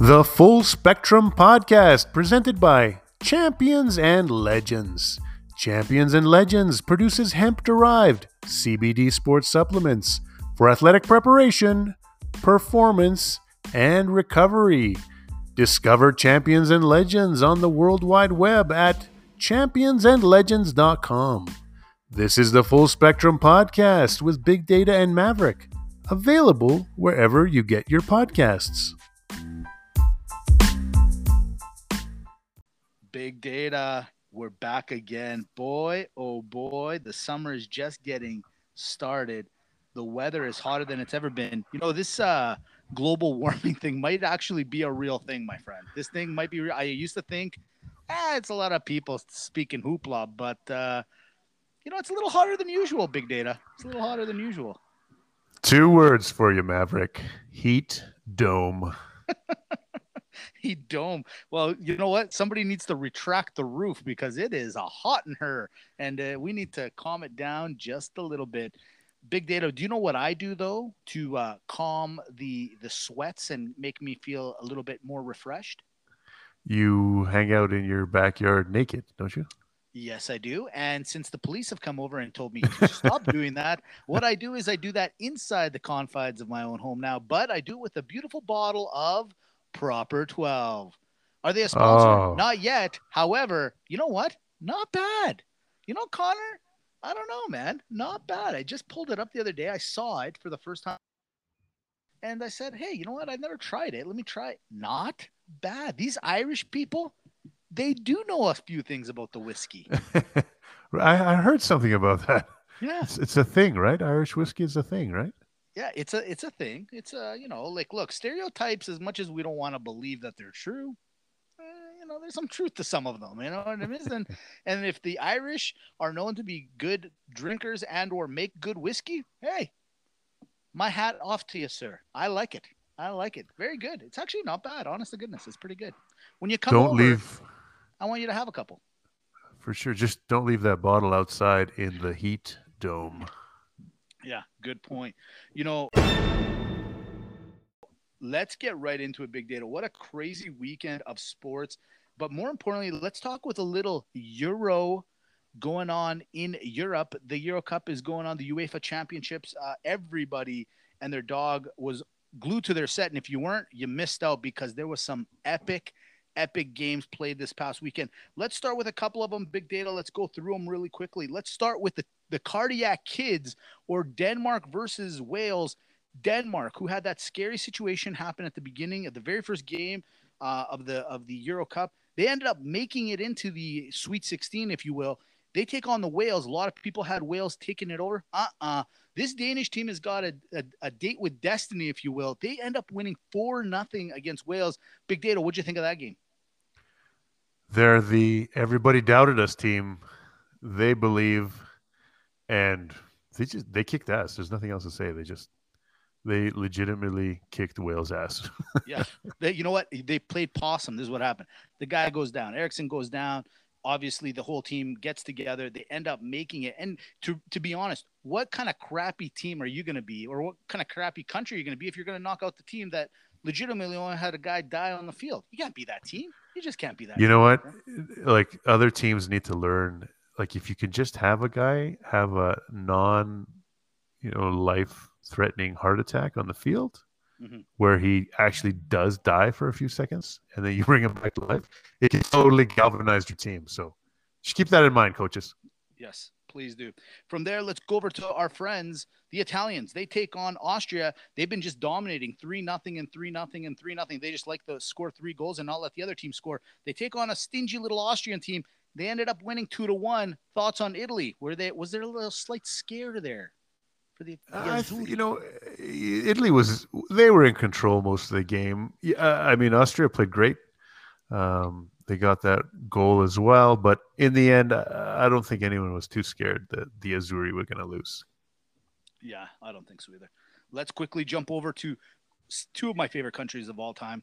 The Full Spectrum Podcast, presented by Champions and Legends. Champions and Legends produces hemp derived CBD sports supplements for athletic preparation, performance, and recovery. Discover Champions and Legends on the World Wide Web at championsandlegends.com. This is the Full Spectrum Podcast with Big Data and Maverick, available wherever you get your podcasts. Big data. We're back again. Boy, oh boy, the summer is just getting started. The weather is hotter than it's ever been. You know, this uh global warming thing might actually be a real thing, my friend. This thing might be real. I used to think, ah, it's a lot of people speaking hoopla, but uh you know, it's a little hotter than usual, big data. It's a little hotter than usual. Two words for you, Maverick heat dome. he dome. Well, you know what? Somebody needs to retract the roof because it is a hot in her, and uh, we need to calm it down just a little bit. Big data. Do you know what I do though to uh, calm the the sweats and make me feel a little bit more refreshed? You hang out in your backyard naked, don't you? Yes, I do. And since the police have come over and told me to stop doing that, what I do is I do that inside the confines of my own home now, but I do it with a beautiful bottle of Proper 12. Are they a sponsor? Oh. Not yet. However, you know what? Not bad. You know, Conor, I don't know, man. Not bad. I just pulled it up the other day. I saw it for the first time. And I said, hey, you know what? I've never tried it. Let me try it. Not bad. These Irish people, they do know a few things about the whiskey. I, I heard something about that. Yeah. It's, it's a thing, right? Irish whiskey is a thing, right? Yeah, it's a it's a thing. It's a you know like look stereotypes as much as we don't want to believe that they're true. eh, you know, there's some truth to some of them. You know what I mean? and and if the Irish are known to be good drinkers and or make good whiskey, hey, my hat off to you, sir. I like it. I like it. Very good. It's actually not bad. Honest to goodness, it's pretty good. When you come don't over, leave, I want you to have a couple. for sure. Just don't leave that bottle outside in the heat dome. Yeah, good point. You know, let's get right into it, Big Data. What a crazy weekend of sports. But more importantly, let's talk with a little Euro going on in Europe. The Euro Cup is going on, the UEFA Championships. Uh, everybody and their dog was glued to their set. And if you weren't, you missed out because there was some epic, epic games played this past weekend. Let's start with a couple of them, Big Data. Let's go through them really quickly. Let's start with the, the Cardiac Kids or Denmark versus Wales. Denmark, who had that scary situation happen at the beginning of the very first game uh, of the of the Euro Cup, they ended up making it into the Sweet 16, if you will. They take on the Wales. A lot of people had Wales taking it over. Uh-uh. This Danish team has got a, a, a date with destiny, if you will. They end up winning four nothing against Wales. Big Data, what'd you think of that game? They're the everybody doubted us team. They believe, and they just they kicked ass. There's nothing else to say. They just they legitimately kicked Wales' ass. yeah. They, you know what? They played possum. This is what happened. The guy goes down. Eriksen goes down. Obviously, the whole team gets together. They end up making it. And to, to be honest, what kind of crappy team are you going to be? Or what kind of crappy country are you going to be if you're going to knock out the team that legitimately only had a guy die on the field? You can't be that team. You just can't be that. you know what? team. Like other teams need to learn. Like if you can just have a guy have a non, you know, life threatening heart attack on the field, Mhm. where he actually does die for a few seconds, and then you bring him back to life, it can totally galvanize your team. So just keep that in mind, coaches. Yes, please do. From there, let's go over to our friends, the Italians. They take on Austria. They've been just dominating three nothing and three nothing and three nothing. They just like to score three goals and not let the other team score. They take on a stingy little Austrian team. They ended up winning two to one. Thoughts on Italy? Were they was there a little slight scare there for the? the I th- you know, Italy was they were in control most of the game. Yeah, I mean, Austria played great. Um, they got that goal as well, but in the end, I I don't think anyone was too scared that the Azzurri were going to lose. Yeah, I don't think so either. Let's quickly jump over to two of my favorite countries of all time.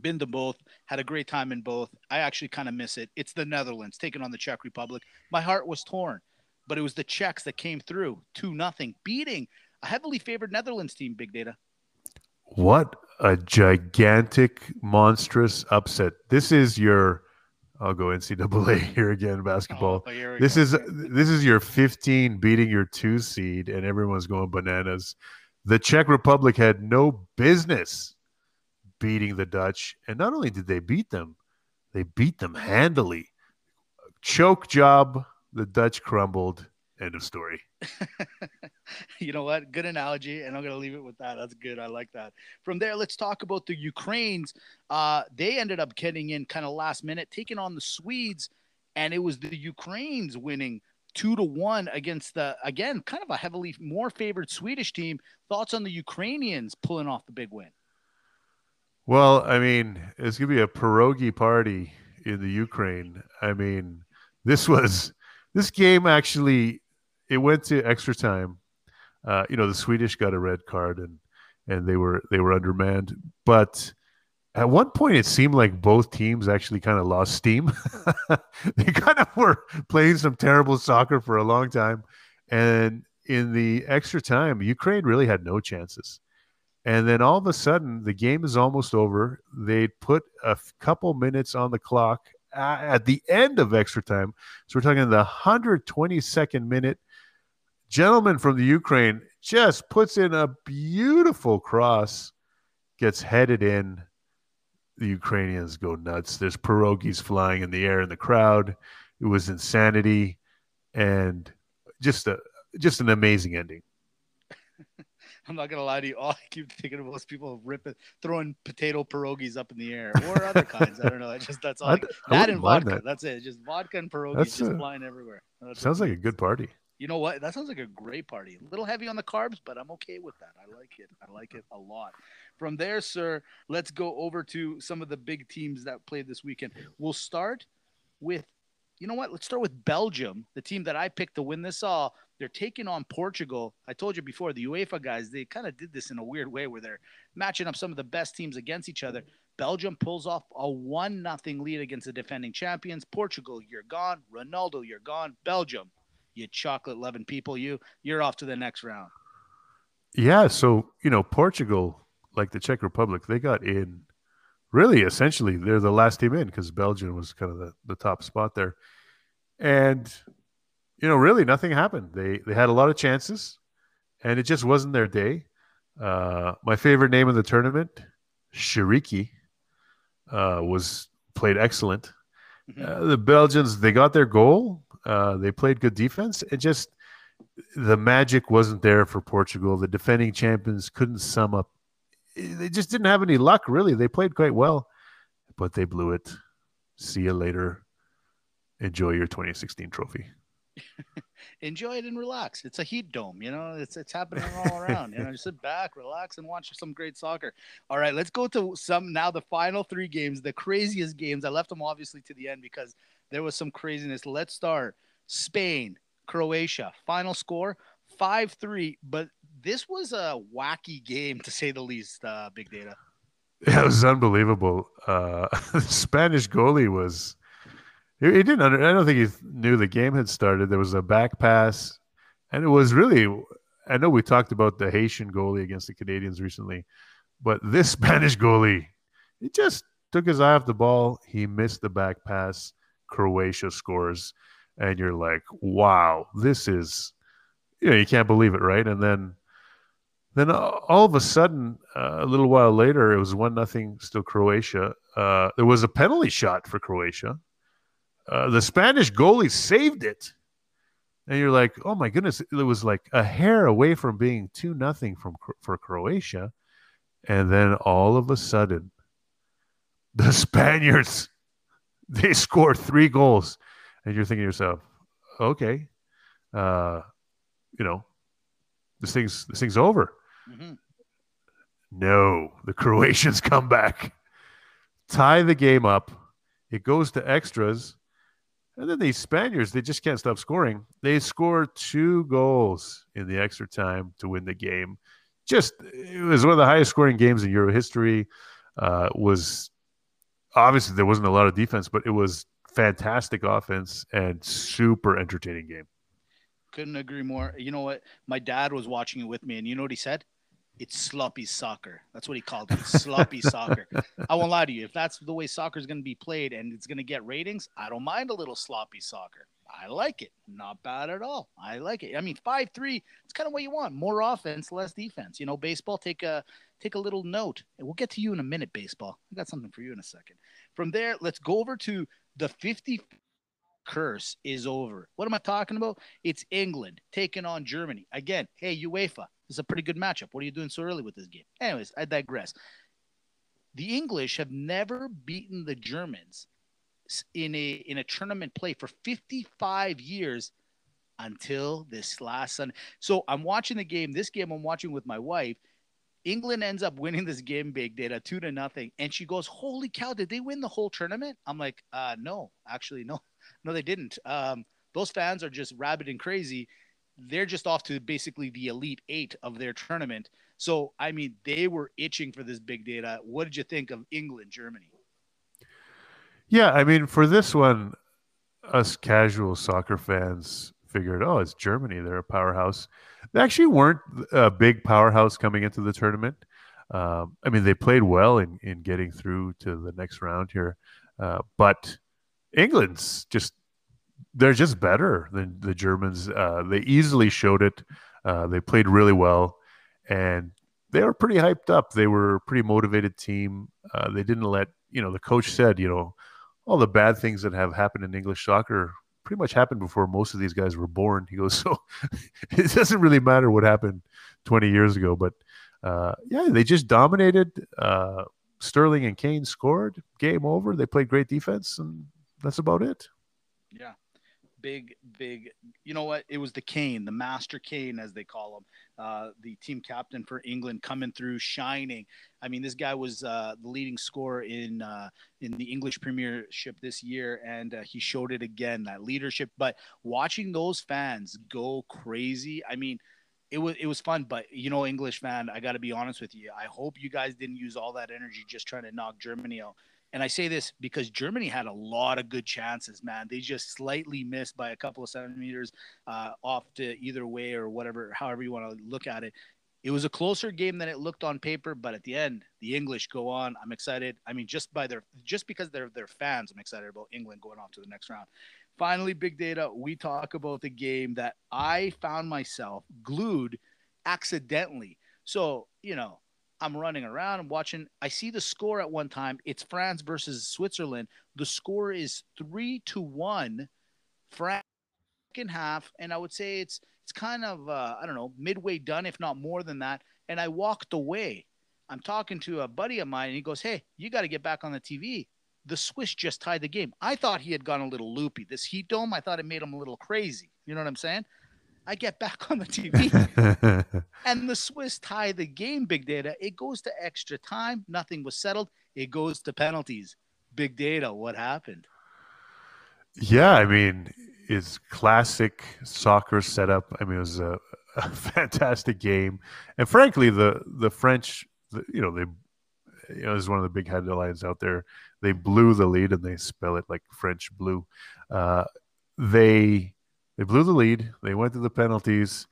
Been to both, had a great time in both. I actually kind of miss it. It's the Netherlands taking on the Czech Republic. My heart was torn, but it was the Czechs that came through 2 nothing, beating a heavily favored Netherlands team, Big Data. What a gigantic, monstrous upset. This is your. I'll go NCAA here again. Oh, basketball. Oh, this go. is this is your 15 beating your two seed, and everyone's going bananas. The Czech Republic had no business beating the Dutch, and not only did they beat them, they beat them handily. Choke job. The Dutch crumbled. End of story. you know what? Good analogy, and I'm going to leave it with that. That's good. I like that. From there, let's talk about the Ukrainians. Uh, they ended up getting in kind of last minute, taking on the Swedes, and it was the Ukrainians winning two to one against the again kind of a heavily more favored Swedish team. Thoughts on the Ukrainians pulling off the big win? Well, I mean, it's gonna be a pierogi party in the Ukraine. I mean, this was this game actually it went to extra time. Uh, you know, the Swedish got a red card and and they were they were undermanned, but at one point it seemed like both teams actually kind of lost steam. they kind of were playing some terrible soccer for a long time, and in the extra time, Ukraine really had no chances. And then all of a sudden, the game is almost over. They put a couple minutes on the clock at the end of extra time. So we're talking the 122nd minute. Gentleman from the Ukraine just puts in a beautiful cross, gets headed in. The Ukrainians go nuts. There's pierogies flying in the air in the crowd. It was insanity and just a just an amazing ending. I'm not gonna lie to you. All I keep thinking of most people ripping, throwing potato pierogies up in the air or other kinds. I don't know. It's just that's all. I, that and vodka. That. That's it. Just vodka and pierogies that's just a, flying everywhere. That's sounds like a good party. You know what? That sounds like a great party. A little heavy on the carbs, but I'm okay with that. I like it. I like it a lot. From there, sir, let's go over to some of the big teams that played this weekend. We'll start with, you know what? Let's start with Belgium, the team that I picked to win this all. They're taking on Portugal. I told you before, the UEFA guys, they kind of did this in a weird way where they're matching up some of the best teams against each other. Belgium pulls off a one nothing lead against the defending champions. Portugal, you're gone. Ronaldo, you're gone. Belgium, you chocolate loving people, you you're off to the next round. Yeah, so you know Portugal, like the Czech Republic, they got in. Really, essentially, they're the last team in because Belgium was kind of the, the top spot there, and you know, really nothing happened. They they had a lot of chances, and it just wasn't their day. Uh, my favorite name of the tournament, Shiriki, uh, was played excellent. Mm-hmm. Uh, the Belgians they got their goal. Uh, they played good defense. It just the magic wasn't there for Portugal. The defending champions couldn't sum up. They just didn't have any luck. Really, they played quite well, but they blew it. See you later. Enjoy your 2016 trophy. enjoy it and relax. It's a heat dome, you know. It's it's happening all around. You know, just sit back, relax, and watch some great soccer. All right, let's go to some now. The final three games, the craziest games. I left them obviously to the end because there was some craziness. Let's start Spain, Croatia. Final score five three. But this was a wacky game to say the least. Uh, Big data. Yeah, it was unbelievable. Uh, the Spanish goalie was he, he didn't. Under, I don't think he knew the game had started. There was a back pass, and it was really. I know we talked about the Haitian goalie against the Canadians recently, but this Spanish goalie, he just took his eye off the ball. He missed the back pass. Croatia scores, and you're like, "Wow, this is." You know, you can't believe it, right? And then then all of a sudden, uh, a little while later, it was one nothing, still Croatia. Uh, there was a penalty shot for Croatia, uh, the Spanish goalie saved it. And you're like, oh my goodness, it was like a hair away from being two nothing from for Croatia, and then all of a sudden, the Spaniards they score three goals, and you're thinking to yourself, okay, uh, you know, this thing's this thing's over. Mm-hmm. No, the Croatians come back, tie the game up. It goes to extras. And then these Spaniards, they just can't stop scoring. They score two goals in the extra time to win the game. Just it was one of the highest scoring games in Euro history. Uh, was obviously there wasn't a lot of defense, but it was fantastic offense and super entertaining game. Couldn't agree more. You know what? My dad was watching it with me, and you know what he said? It's sloppy soccer. That's what he called it. Sloppy soccer. I won't lie to you. If that's the way soccer is going to be played and it's going to get ratings, I don't mind a little sloppy soccer. I like it. Not bad at all. I like it. I mean, five three. It's kind of what you want. More offense, less defense. You know, baseball. Take a take a little note, and we'll get to you in a minute. Baseball. I got something for you in a second. From there, let's go over to the fifty curse is over. What am I talking about? It's England taking on Germany again. Hey, UEFA. Is a pretty good matchup. What are you doing so early with this game? Anyways, I digress. The English have never beaten the Germans in a in a tournament play for 55 years until this last Sunday. So I'm watching the game. This game I'm watching with my wife. England ends up winning this game big data two to nothing. And she goes, Holy cow, did they win the whole tournament? I'm like, uh no, actually, no, no, they didn't. Um, those fans are just rabid and crazy. They're just off to basically the elite eight of their tournament. So I mean, they were itching for this big data. What did you think of England, Germany? Yeah, I mean, for this one, us casual soccer fans figured, oh, it's Germany. They're a powerhouse. They actually weren't a big powerhouse coming into the tournament. Um, I mean, they played well in, in getting through to the next round here. Uh, but England's just, they're just better than the Germans. Uh, they easily showed it. Uh, they played really well. And they were pretty hyped up. They were a pretty motivated team. Uh, they didn't let, you know, the coach said, you know, all the bad things that have happened in English soccer pretty much happened before most of these guys were born. He goes, so it doesn't really matter what happened 20 years ago, but uh, yeah, they just dominated. Uh, Sterling and Kane scored. Game over. They played great defense, and that's about it. Yeah, big, big. You know what? It was the Kane, the Master Kane, as they call him, uh, the team captain for England, coming through, shining. I mean, this guy was uh, the leading scorer in uh, in the English Premiership this year, and uh, he showed it again that leadership. But watching those fans go crazy, I mean. It was it was fun, but you know, English fan, I got to be honest with you. I hope you guys didn't use all that energy just trying to knock Germany out and I say this because Germany had a lot of good chances, man. They just slightly missed by a couple of centimeters uh, off to either way or whatever, however you want to look at it. It was a closer game than it looked on paper, but at the end, the English go on. I'm excited. I mean, just by their just because they're their fans, I'm excited about England going off to the next round. Finally, big data. We talk about the game that I found myself glued accidentally. So you know, I'm running around. I'm watching. I see the score at one time. It's France versus Switzerland. The score is three to one. France second half, and I would say it's it's kind of uh, I don't know midway done, if not more than that. And I walked away. I'm talking to a buddy of mine, and he goes, "Hey, you got to get back on the TV." The Swiss just tied the game. I thought he had gone a little loopy. This heat dome, I thought it made him a little crazy. You know what I'm saying? I get back on the TV and the Swiss tie the game, big data. It goes to extra time. Nothing was settled. It goes to penalties. Big data. What happened? Yeah, I mean, it's classic soccer setup. I mean, it was a, a fantastic game. And frankly, the, the French, the, you know, they, you know, this is one of the big headlines out there. They blew the lead and they spell it like French blue. Uh, they, they blew the lead. They went to the penalties.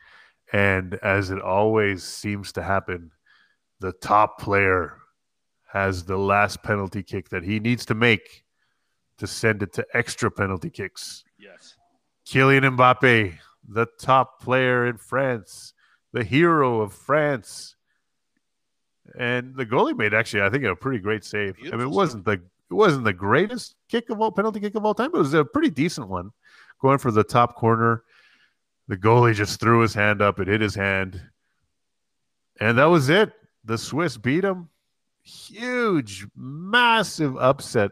And as it always seems to happen, the top player has the last penalty kick that he needs to make to send it to extra penalty kicks. Yes. Kylian Mbappe, the top player in France, the hero of France. And the goalie made actually, I think, a pretty great save. Beautiful I mean, it wasn't the it wasn't the greatest kick of all penalty kick of all time, but it was a pretty decent one going for the top corner. The goalie just threw his hand up. It hit his hand. And that was it. The Swiss beat him. Huge, massive upset.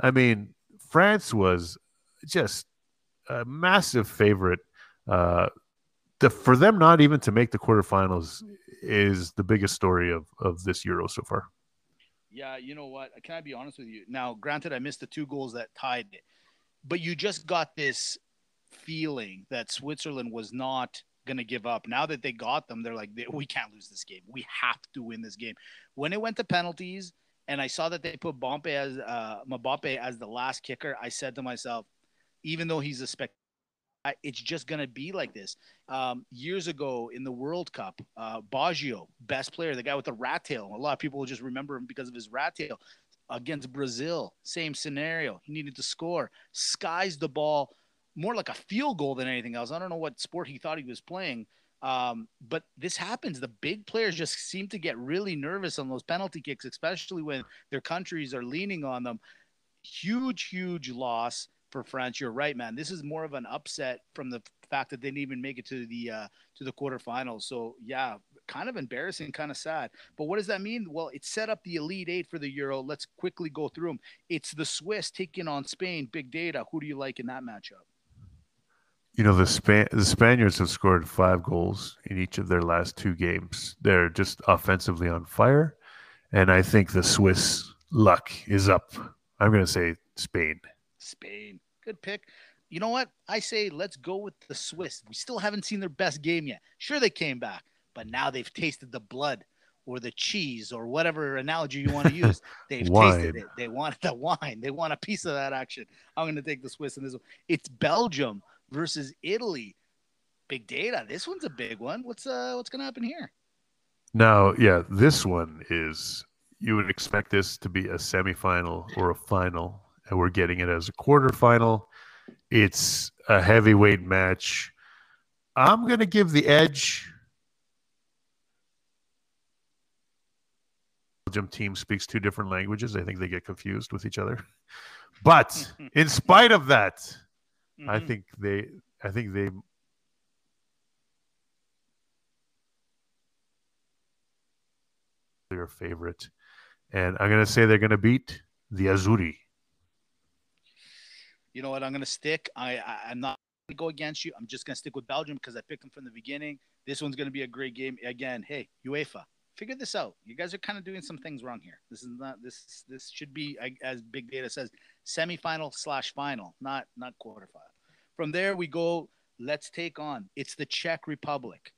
I mean, France was just a massive favorite. Uh, the, for them not even to make the quarterfinals is the biggest story of, of this Euro so far. Yeah, you know what? Can I be honest with you? Now, granted, I missed the two goals that tied it, but you just got this feeling that Switzerland was not going to give up. Now that they got them, they're like, we can't lose this game. We have to win this game. When it went to penalties, and I saw that they put Bompe as uh, Mbappe as the last kicker, I said to myself, even though he's a spec it's just going to be like this. Um, years ago in the World Cup, uh, Baggio, best player, the guy with the rat tail. A lot of people will just remember him because of his rat tail. Against Brazil, same scenario. He needed to score, skies the ball more like a field goal than anything else. I don't know what sport he thought he was playing. Um, but this happens. The big players just seem to get really nervous on those penalty kicks, especially when their countries are leaning on them. Huge, huge loss for France. You're right, man. This is more of an upset from the fact that they didn't even make it to the uh, to the quarterfinals. So yeah, kind of embarrassing, kind of sad. But what does that mean? Well, it set up the elite eight for the Euro. Let's quickly go through them. It's the Swiss taking on Spain. Big data. Who do you like in that matchup? You know the Span- the Spaniards have scored five goals in each of their last two games. They're just offensively on fire, and I think the Swiss luck is up. I'm going to say Spain. Spain. Good pick. You know what? I say let's go with the Swiss. We still haven't seen their best game yet. Sure, they came back, but now they've tasted the blood or the cheese or whatever analogy you want to use. They've tasted it. They want the wine. They want a piece of that action. I'm going to take the Swiss in this one. It's Belgium versus Italy. Big data. This one's a big one. What's uh what's going to happen here? Now, yeah, this one is you would expect this to be a semifinal or a final and we're getting it as a quarterfinal. It's a heavyweight match. I'm going to give the edge. Belgium team speaks two different languages. I think they get confused with each other. But in spite of that, mm-hmm. I think they I think they their favorite. And I'm going to say they're going to beat the Azzurri you know what? I'm gonna stick. I, I am not gonna go against you. I'm just gonna stick with Belgium because I picked them from the beginning. This one's gonna be a great game. Again, hey UEFA, figure this out. You guys are kind of doing some things wrong here. This is not this. This should be as Big Data says, semifinal slash final, not not quarterfinal. From there we go. Let's take on. It's the Czech Republic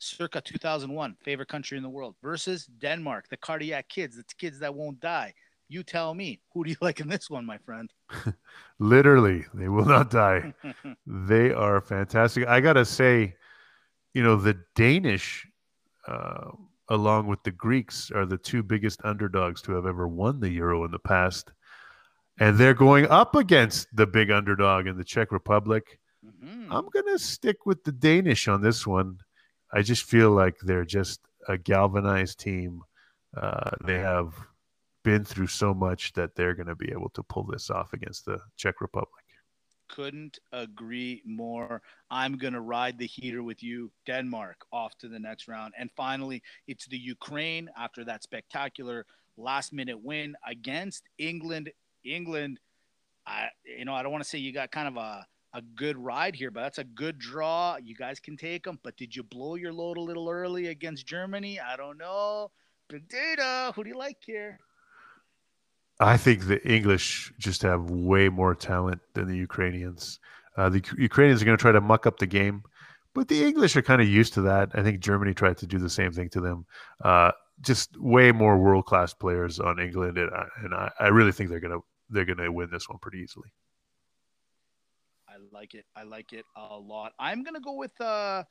circa 2001, favorite country in the world, versus Denmark, the cardiac kids, the kids that won't die. You tell me, who do you like in this one, my friend? Literally, they will not die. they are fantastic. I gotta say, you know, the Danish, uh, along with the Greeks, are the two biggest underdogs to have ever won the Euro in the past, and they're going up against the big underdog in the Czech Republic. Mm-hmm. I'm gonna stick with the Danish on this one. I just feel like they're just a galvanized team. Uh, they have been through so much that they're going to be able to pull this off against the Czech Republic. Couldn't agree more. I'm going to ride the heater with you. Denmark off to the next round. And finally, it's the Ukraine after that spectacular last minute win against England. England, I you know, I don't want to say you got kind of a a good ride here, but that's a good draw. You guys can take them. But did you blow your load a little early against Germany? I don't know. Big data. Who do you like here? I think the English just have way more talent than the Ukrainians. Uh, the Ukrainians are going to try to muck up the game, but the English are kind of used to that. I think Germany tried to do the same thing to them. Uh, just way more world class players on England, and, I, and I, I really think they're gonna they're gonna win this one pretty easily. I like it. I like it a lot. I'm gonna go with. Uh...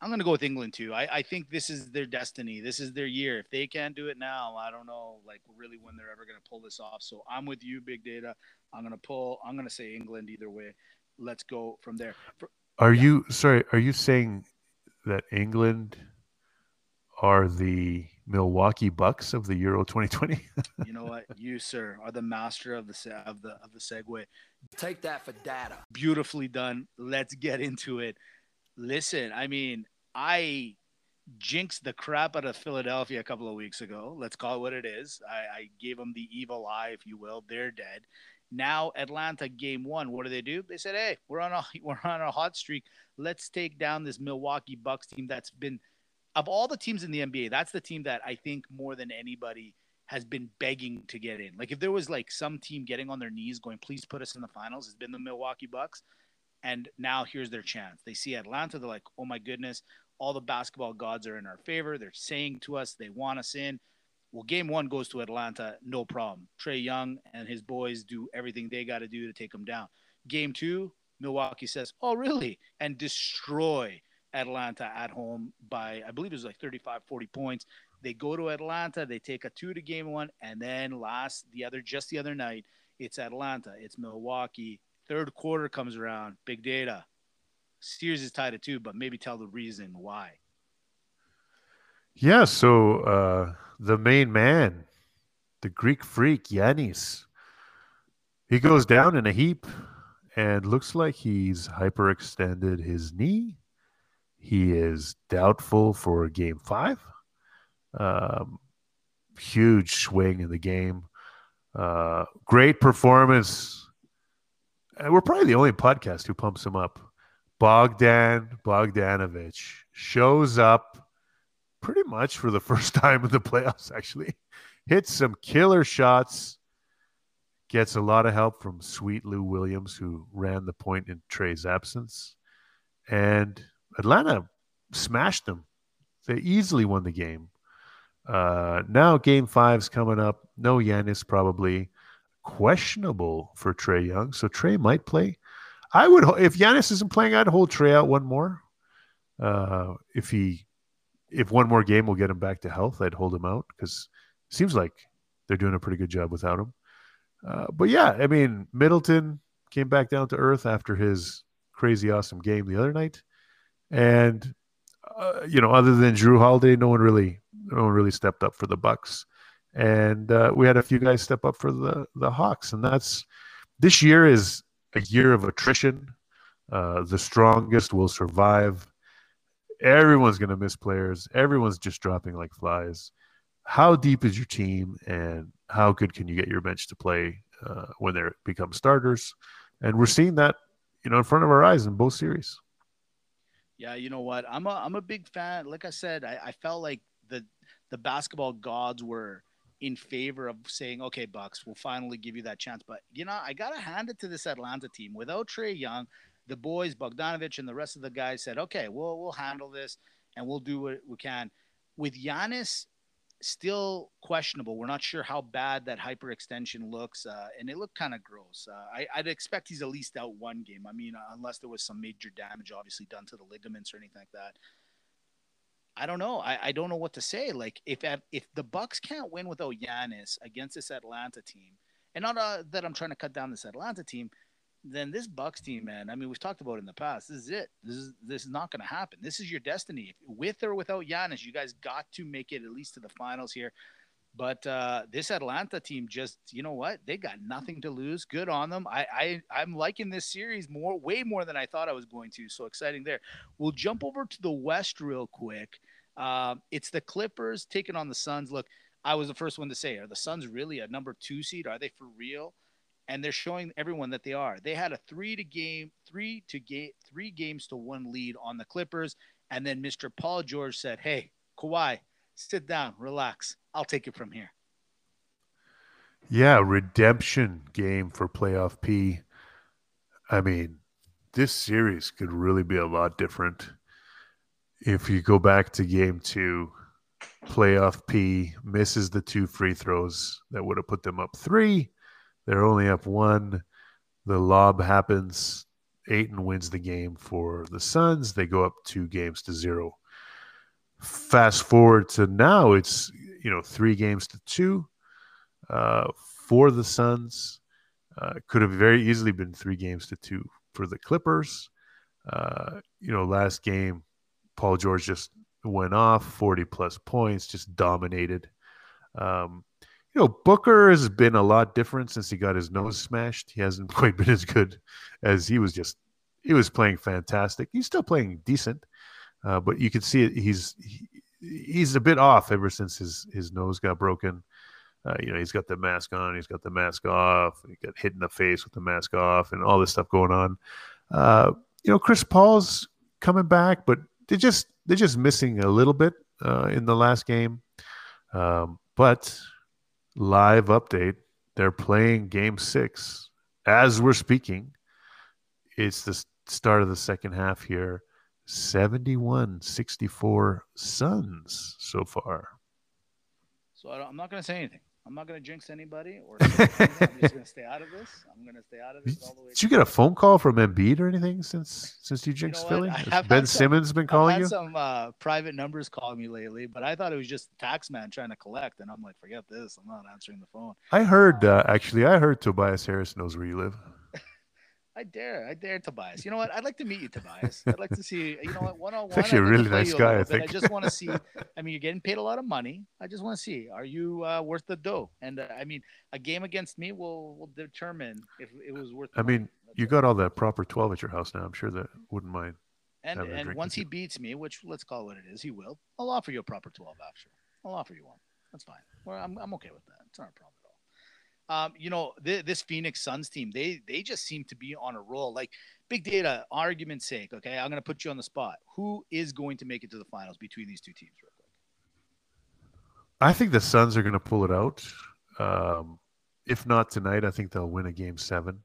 I'm going to go with England too. I, I think this is their destiny. This is their year. If they can't do it now, I don't know, like really when they're ever going to pull this off. So I'm with you, Big Data. I'm going to pull. I'm going to say England either way. Let's go from there. For, are yeah. you sorry? Are you saying that England are the Milwaukee Bucks of the Euro 2020? you know what, you sir are the master of the of the of the segue. Take that for data. Beautifully done. Let's get into it. Listen, I mean, I jinxed the crap out of Philadelphia a couple of weeks ago. Let's call it what it is. I, I gave them the evil eye, if you will. They're dead. Now Atlanta game one. What do they do? They said, "Hey, we're on a we're on a hot streak. Let's take down this Milwaukee Bucks team that's been of all the teams in the NBA. That's the team that I think more than anybody has been begging to get in. Like if there was like some team getting on their knees going, "Please put us in the finals," it's been the Milwaukee Bucks. And now here's their chance. They see Atlanta. They're like, oh my goodness, all the basketball gods are in our favor. They're saying to us they want us in. Well, game one goes to Atlanta, no problem. Trae Young and his boys do everything they got to do to take them down. Game two, Milwaukee says, "Oh, really?" and destroy Atlanta at home by I believe it was like 35 40 points. They go to Atlanta, they take a 2 to game 1 and then last the other just the other night, it's Atlanta, it's Milwaukee. Third quarter comes around, big data. Sears is tied at 2, but maybe tell the reason why. Yeah, so uh the main man, the Greek freak Giannis, he goes down in a heap and looks like he's hyperextended his knee he is doubtful for game five. Um, huge swing in the game. Uh, great performance. We're probably the only podcast who pumps him up. Bogdan Bogdanovich shows up pretty much for the first time in the playoffs, actually. Hits some killer shots. Gets a lot of help from sweet Lou Williams, who ran the point in Trae's absence. And Atlanta smashed them. They easily won the game. Uh, now game five's coming up. No Giannis probably questionable for Trae Young, so Trae might play. I would if Giannis isn't playing, I'd hold Trae out one more. Uh, if he if one more game will get him back to health, I'd hold him out because seems like they're doing a pretty good job without him. Uh, but yeah, I mean Middleton came back down to earth after his crazy awesome game the other night. And uh, you know, other than Jrue Holiday, no one really, no one really stepped up for the Bucks. And uh, we had a few guys step up for the the Hawks, and that's this year is a year of attrition. Uh, the strongest will survive. Everyone's going to miss players. Everyone's just dropping like flies. How deep is your team, and how good can you get your bench to play uh, when they become starters? And we're seeing that, you know, in front of our eyes in both series. Yeah, you know what? I'm a I'm a big fan. Like I said, I, I felt like the the basketball gods were in favor of saying, okay, Bucks, we'll finally give you that chance. But you know, I gotta hand it to this Atlanta team. Without Trae Young, the boys, Bogdanovich, and the rest of the guys said, okay, we'll we'll handle this and we'll do what we can. With Giannis, still questionable. We're not sure how bad that hyperextension looks, uh, and it looked kind of gross. Uh, I, would expect he's at least out one game. I mean, uh, unless there was some major damage, obviously done to the ligaments or anything like that. I don't know. I, I don't know what to say. Like if if the Bucks can't win without Giannis against this Atlanta team, and not uh, that I'm trying to cut down this Atlanta team, then this Bucks team, man. I mean, we've talked about it in the past. This is it. This is this is not going to happen. This is your destiny. With or without Giannis, you guys got to make it at least to the finals here. But uh, this Atlanta team just, you know what? They got nothing to lose. Good on them. I, I I'm liking this series more, way more than I thought I was going to. So exciting there. We'll jump over to the West real quick. Uh, it's the Clippers taking on the Suns. Look, I was the first one to say, are the Suns really a number two seed? Are they for real? and they're showing everyone that they are. They had a three to game, three to game, three games to one lead on the Clippers, and then Mr. Paul George said, "Hey, Kawhi, sit down, relax. I'll take it from here." Yeah, redemption game for playoff P. I mean, this series could really be a lot different if you go back to game two. Playoff P misses the two free throws that would have put them up three they're only up one. The lob happens. Ayton wins the game for the Suns. They go up two games to zero. Fast forward to now, it's you know three games to two uh, for the Suns. Uh, could have very easily been three games to two for the Clippers. Uh, you know, last game, Paul George just went off, 40 plus points, just dominated. Um, you know, Booker has been a lot different since he got his nose smashed. He hasn't quite been as good as he was just. He was playing fantastic. He's still playing decent, uh, but you can see it. He's he, he's a bit off ever since his his nose got broken. Uh, you know, he's got the mask on, he's got the mask off, he got hit in the face with the mask off, and all this stuff going on. Uh, you know, Chris Paul's coming back, but they're just they're just missing a little bit uh, in the last game. Um, but live update. They're playing game six as we're speaking. It's the start of the second half here. 71 64 Suns so far. So I'm not going to say anything. I'm not gonna jinx anybody or I'm just gonna stay out of this. I'm gonna stay out of this all the way. Did you get a phone call from Embiid or anything since since you jinxed know Philly? Has Ben some- Simmons been I've calling had you? some uh, private numbers calling me lately, but I thought it was just the tax man trying to collect, and I'm like, forget this. I'm not answering the phone. I heard uh, actually. I heard Tobias Harris knows where you live. I dare, I dare Tobias. You know what? I'd like to meet you, Tobias. I'd like to see. You know what? One on one. actually a really nice guy, I think. I just want to see. I mean, you're getting paid a lot of money. I just want to see. Are you uh, worth the dough? And uh, I mean, a game against me will will determine if it was worth. the I mean, you got all that proper twelve at your house now. I'm sure that wouldn't mind. And and once he beats me, which let's call it what it is, he will. I'll offer you a proper twelve after. I'll offer you one. That's fine. Well, I'm I'm okay with that. It's not a problem. Um, you know, th- this Phoenix Suns team, they they just seem to be on a roll. Like big data, argument's sake. Okay, I'm gonna put you on the spot. Who is going to make it to the finals between these two teams, real quick? I think the Suns are going to pull it out. Um, if not tonight, I think they'll win a game seven.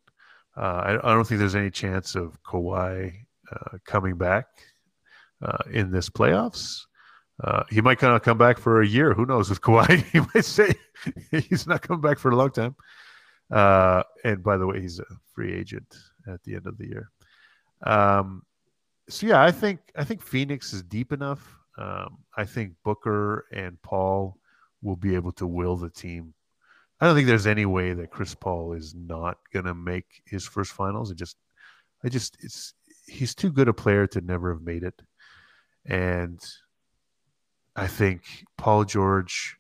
Uh, I, I don't think there's any chance of Kawhi uh, coming back uh, in this playoffs. Uh, he might kind of come back for a year. Who knows with Kawhi? he might say he's not coming back for a long time. Uh, and by the way, he's a free agent at the end of the year. Um, so yeah, I think I think Phoenix is deep enough. Um, I think Booker and Paul will be able to will the team. I don't think there's any way that Chris Paul is not gonna make his first finals. It just, I just, it's he's too good a player to never have made it, and I think Paul George,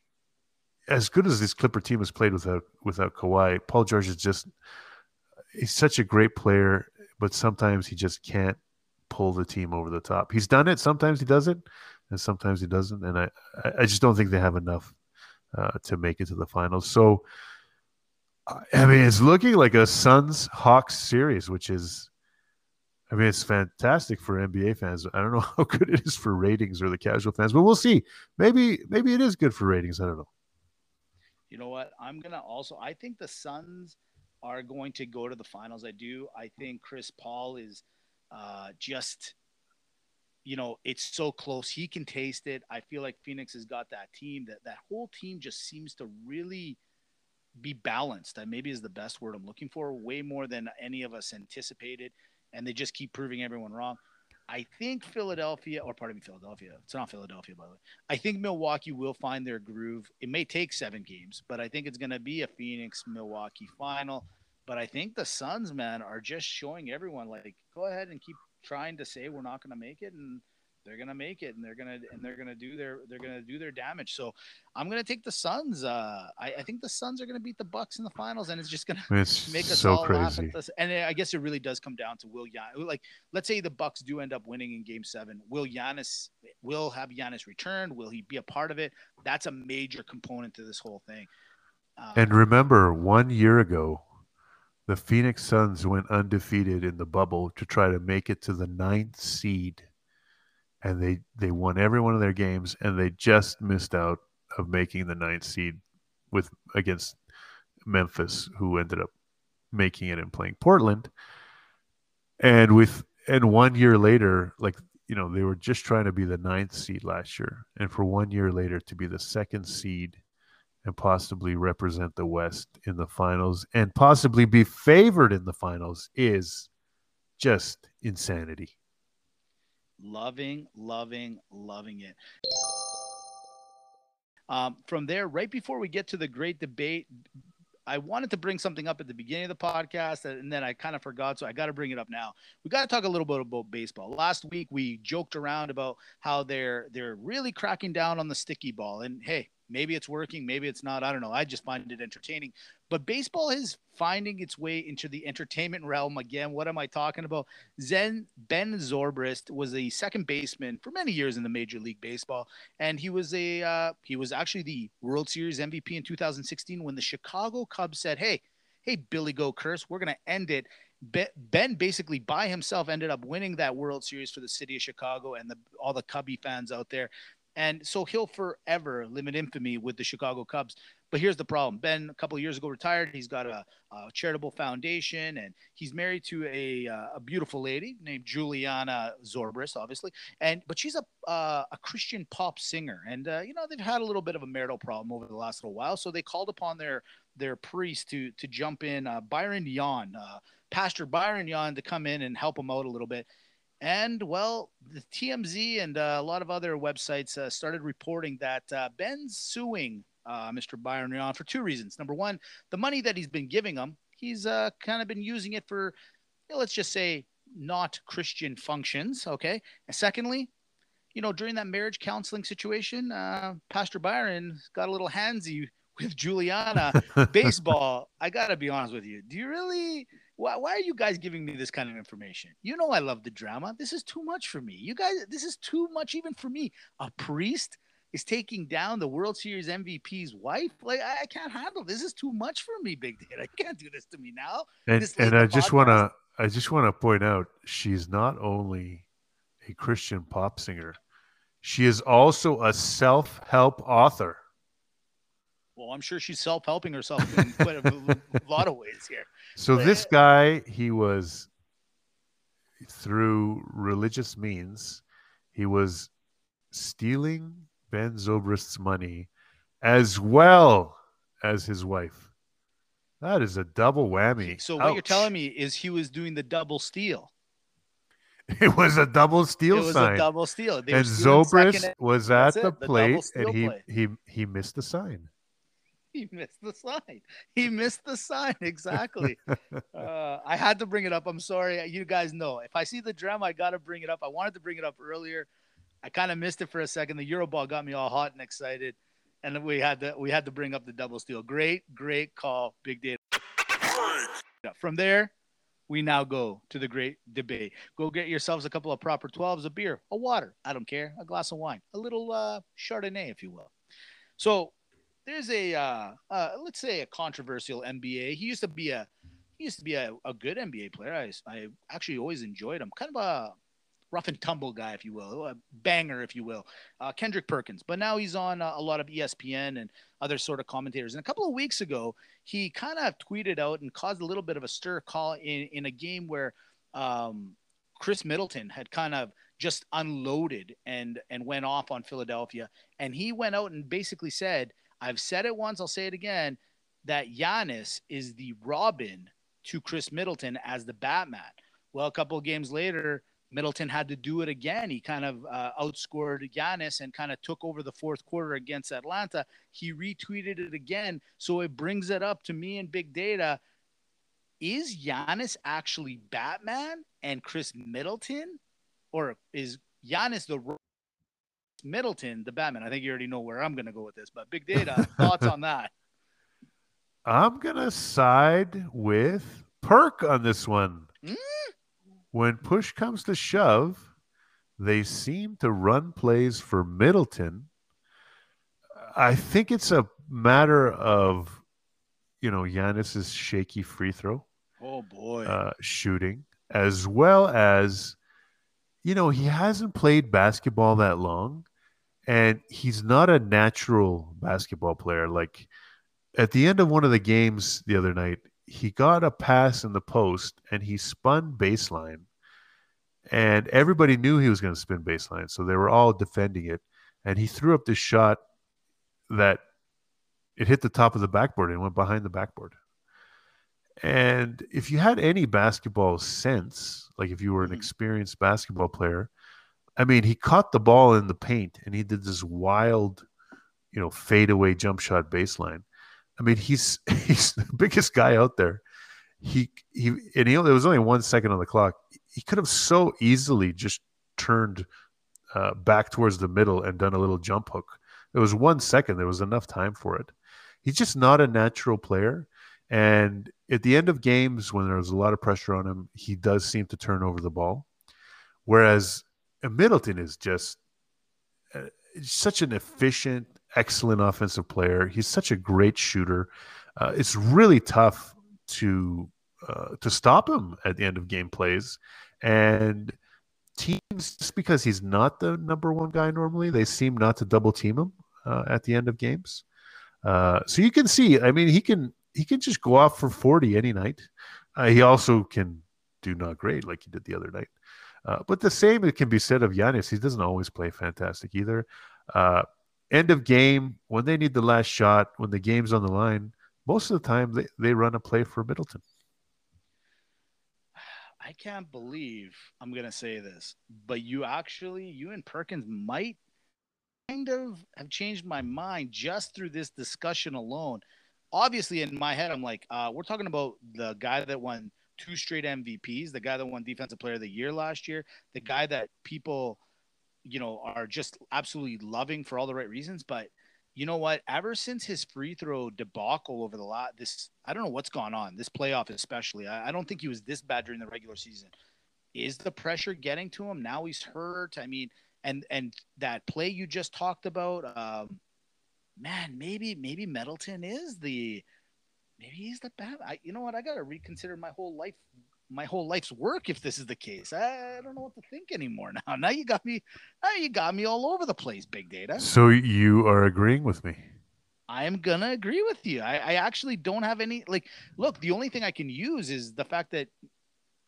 as good as this Clipper team has played without without Kawhi, Paul George is just he's such a great player, but sometimes he just can't pull the team over the top. He's done it. Sometimes he does it, and sometimes he doesn't. And I, I- just don't think they have enough uh, to make it to the finals. So, I mean, it's looking like a Suns Hawks series, which is, I mean, it's fantastic for NBA fans. I don't know how good it is for ratings or the casual fans, but we'll see. Maybe, maybe it is good for ratings. I don't know. You know what? I'm gonna also. I think the Suns are going to go to the finals. I do. I think Chris Paul is uh, just, you know, it's so close. He can taste it. I feel like Phoenix has got that team. That that whole team just seems to really be balanced. That maybe is the best word I'm looking for. Way more than any of us anticipated, and they just keep proving everyone wrong. I think Philadelphia, or pardon me, Philadelphia. It's not Philadelphia, by the way. I think Milwaukee will find their groove. It may take seven games, but I think it's going to be a Phoenix Milwaukee final. But I think the Suns, man, are just showing everyone like, go ahead and keep trying to say we're not going to make it, and they're going to make it, and they're going to and they're to do their they're to do their damage. So I'm going to take the Suns. Uh, I, I think the Suns are going to beat the Bucks in the finals, and it's just going to it's make us so all laugh crazy. at this. And I guess it really does come down to will Gian. Like, let's say the Bucks do end up winning in Game Seven. Will Giannis will have Giannis return? Will he be a part of it? That's a major component to this whole thing. Um, And remember, one year ago, the Phoenix Suns went undefeated in the bubble to try to make it to the ninth seed, and they they won every one of their games, and they just missed out of making the ninth seed with against Memphis, who ended up making it and playing Portland. And with and one year later, like you know, they were just trying to be the ninth seed last year, and for one year later to be the second seed and possibly represent the West in the finals and possibly be favored in the finals is just insanity. Loving, loving, loving it. Um, from there, right before we get to the great debate, I wanted to bring something up at the beginning of the podcast, and then I kind of forgot, so I got to bring it up now. We got to talk a little bit about baseball. Last week, we joked around about how they're they're really cracking down on the sticky ball, and hey, maybe it's working, maybe it's not. I don't know. I just find it entertaining. But baseball is finding its way into the entertainment realm again. What am I talking about? Zen Ben Zobrist was a second baseman for many years in the Major League Baseball, and he was a uh, he was actually the World Series MVP in 2016 when the Chicago Cubs said, "Hey, hey Billy Goat Curse, we're gonna end it." Ben basically by himself ended up winning that World Series for the city of Chicago and the, all the Cubby fans out there. And so he'll forever live in infamy with the Chicago Cubs. But here's the problem: Ben, a couple years ago, retired. He's got a, a charitable foundation, and he's married to a, uh, a beautiful lady named Julianna Zobrist, obviously. And but she's a uh, a Christian pop singer, and uh, you know they've had a little bit of a marital problem over the last little while. So they called upon their their priest to to jump in, uh, Byron Yawn, uh, Pastor Byron Yawn, to come in and help him out a little bit. And well, the TMZ and uh, a lot of other websites uh, started reporting that uh, Ben's suing uh, Mr. Byron for two reasons. Number one, the money that he's been giving him, he's uh, kind of been using it for, you know, let's just say, not Christian functions. Okay. And secondly, you know, during that marriage counseling situation, uh, Pastor Byron got a little handsy with Julianna baseball. I got to be honest with you. Do you really? Why, why are you guys giving me this kind of information? You know, I love the drama. This is too much for me. You guys, this is too much even for me. A priest is taking down the World Series MVP's wife. Like I, can't handle this. is too much for me, Big Data. I can't do this to me now. And, and I just want to I just want to point out she's not only a Christian pop singer, she is also a self-help author. Well, I'm sure she's self-helping herself in quite a, lot of ways here. So but, this guy, he was through religious means, he was stealing Ben Zobrist's money as well as his wife. That is a double whammy. So what Ouch. you're telling me is he was doing the double steal. It was a double steal it was sign. A double steal. They and Zobrist was at the plate, the and he he he missed the sign. He missed the sign. He missed the sign exactly. uh, I had to bring it up. I'm sorry. You guys know if I see the drama, I got to bring it up. I wanted to bring it up earlier. I kind of missed it for a second. The Euroball got me all hot and excited, and we had to we had to bring up the double steal. Great, great call, big data. From there, we now go to the great debate. Go get yourselves a couple of proper 12s, a beer, a water, I don't care, a glass of wine, a little uh, Chardonnay, if you will. So there's a, uh, uh, let's say, a controversial NBA. He used to be a, he used to be a, a good NBA player. I, I actually always enjoyed him. Kind of a rough and tumble guy, if you will, a banger, if you will, uh, Kendrick Perkins. But now he's on uh, a lot of ESPN and other sort of commentators. And a couple of weeks ago, he kind of tweeted out and caused a little bit of a stir call in, in a game where um, Khris Middleton had kind of just unloaded and and went off on Philadelphia. And he went out and basically said, "I've said it once, I'll say it again." That Giannis is the Robin to Khris Middleton as the Batman. Well, a couple of games later, Middleton had to do it again. He kind of uh, outscored Giannis and kind of took over the fourth quarter against Atlanta. He retweeted it again. So it brings it up to me in big data. Is Giannis actually Batman and Khris Middleton? Or is Giannis the Middleton the Batman? I think you already know where I'm going to go with this, but big data, thoughts on that? I'm going to side with Perk on this one. Mm? When push comes to shove, they seem to run plays for Middleton. I think it's a matter of, you know, Giannis's shaky free throw. Oh boy, uh, shooting as well as, you know, he hasn't played basketball that long, and he's not a natural basketball player. Like at the end of one of the games the other night, he got a pass in the post and he spun baseline. And everybody knew he was going to spin baseline. So they were all defending it. And he threw up this shot that it hit the top of the backboard and went behind the backboard. And if you had any basketball sense, like if you were an mm-hmm. experienced basketball player, I mean, he caught the ball in the paint and he did this wild, you know, fadeaway jump shot baseline. I mean, he's he's the biggest guy out there. He he and he there was only one second on the clock. He could have so easily just turned uh, back towards the middle and done a little jump hook. It was one second. There was enough time for it. He's just not a natural player. And at the end of games, when there's a lot of pressure on him, he does seem to turn over the ball. Whereas Middleton is just uh, such an efficient, excellent offensive player. He's such a great shooter. Uh, it's really tough to uh, to stop him at the end of game plays, and teams, just because he's not the number one guy normally, they seem not to double team him uh, at the end of games. Uh, so you can see, I mean, he can he can just go off for 40 any night. Uh, he also can do not great like he did the other night. Uh, but the same it can be said of Giannis. He doesn't always play fantastic either. Uh, end of game, when they need the last shot, when the game's on the line, most of the time they, they run a play for Middleton. I can't believe I'm gonna say this, but you actually, you and Perkins might kind of have changed my mind just through this discussion alone. Obviously, in my head, I'm like, uh, we're talking about the guy that won two straight MVPs, the guy that won Defensive Player of the Year last year, the guy that people, you know, are just absolutely loving for all the right reasons. But you know what? Ever since his free throw debacle over the lot, this I don't know what's gone on this playoff, especially. I, I don't think he was this bad during the regular season. Is the pressure getting to him now? He's hurt. I mean, and and that play you just talked about, um, man, maybe maybe Middleton is the maybe he's the bad. I, you know what? I got to reconsider my whole life, my whole life's work if this is the case. I, I, don't know what to think anymore now. Now you got me. Now you got me all over the place, big data. So you are agreeing with me. I am gonna agree with you. I, I actually don't have any like. Look, the only thing I can use is the fact that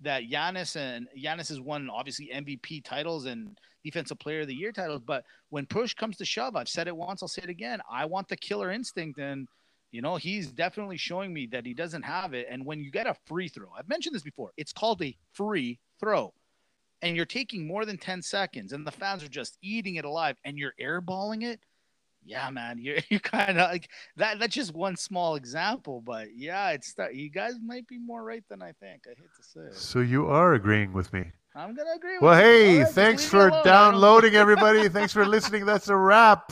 that Giannis and Giannis has won obviously MVP titles and Defensive Player of the Year titles. But when push comes to shove, I've said it once, I'll say it again. I want the killer instinct, and you know, he's definitely showing me that he doesn't have it. And when you get a free throw, I've mentioned this before, it's called a free throw. And you're taking more than 10 seconds, and the fans are just eating it alive, and you're airballing it. Yeah, man, you're, you're kind of like that. That's just one small example, but yeah, it's you guys might be more right than I think. I hate to say it. So you are agreeing with me. I'm gonna agree. Well, hey, right, thanks for downloading, everybody. thanks for listening. That's a wrap.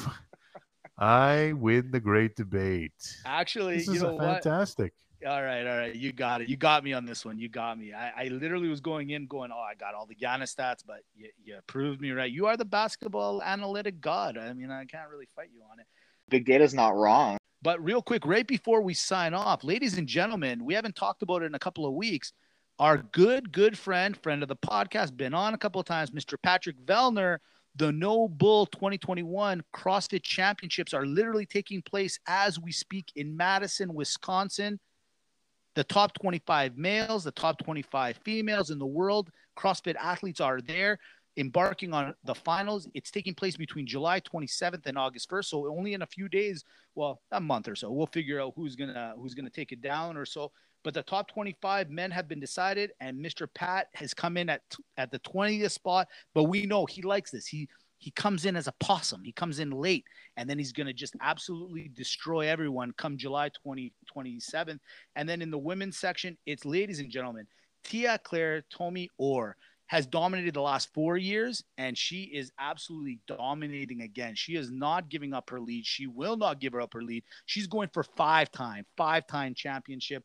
I win the great debate. Actually, this you is know fantastic. What? All right, all right, you got it. You got me on this one. You got me. I, I literally was going in, going, "Oh, I got all the Giannis stats," but you, you proved me right. You are the basketball analytic god. I mean, I can't really fight you on it. Big data's not wrong. But real quick, right before we sign off, ladies and gentlemen, we haven't talked about it in a couple of weeks. Our good, good friend, friend of the podcast, been on a couple of times, Mr. Patrick Vellner the NOBULL 2021 CrossFit Championships are literally taking place as we speak in Madison, Wisconsin. The top 25 males, the top 25 females in the world, CrossFit athletes are there embarking on the finals. It's taking place between July 27th and August 1st, so only in a few days, well, a month or so, we'll figure out who's gonna who's gonna take it down or so. But the top 25 men have been decided, and Mr. Pat has come in at at the 20th spot. But we know he likes this. He he comes in as a possum. He comes in late, and then he's going to just absolutely destroy everyone come July 20, 27th. And then in the women's section, it's ladies and gentlemen, Tia Claire Tommy Orr has dominated the last four years, and she is absolutely dominating again. She is not giving up her lead. She will not give her up her lead. She's going for five time, five time championship.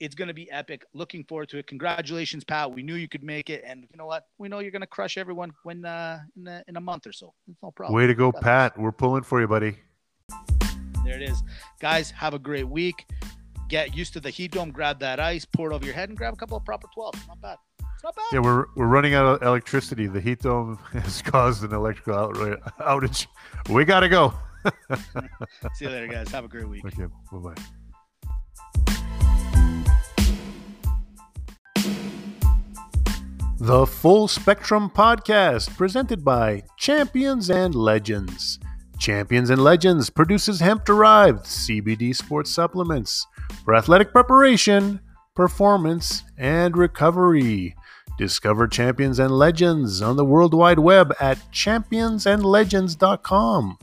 It's going to be epic. Looking forward to it. Congratulations, Pat. We knew you could make it, and you know what? We know you're going to crush everyone when uh, in, a, in a month or so. It's no problem. Way to go, Pat. We're pulling for you, buddy. There it is, guys. Have a great week. Get used to the heat dome. Grab that ice, pour it over your head, and grab a couple of proper 12s. Not bad. It's not bad. Yeah, we're we're running out of electricity. The heat dome has caused an electrical outage. We got to go. See you later, guys. Have a great week. Okay. Bye bye. The Full Spectrum Podcast, presented by Champions and Legends. Champions and Legends produces hemp derived CBD sports supplements for athletic preparation, performance, and recovery. Discover Champions and Legends on the World Wide Web at championsandlegends.com.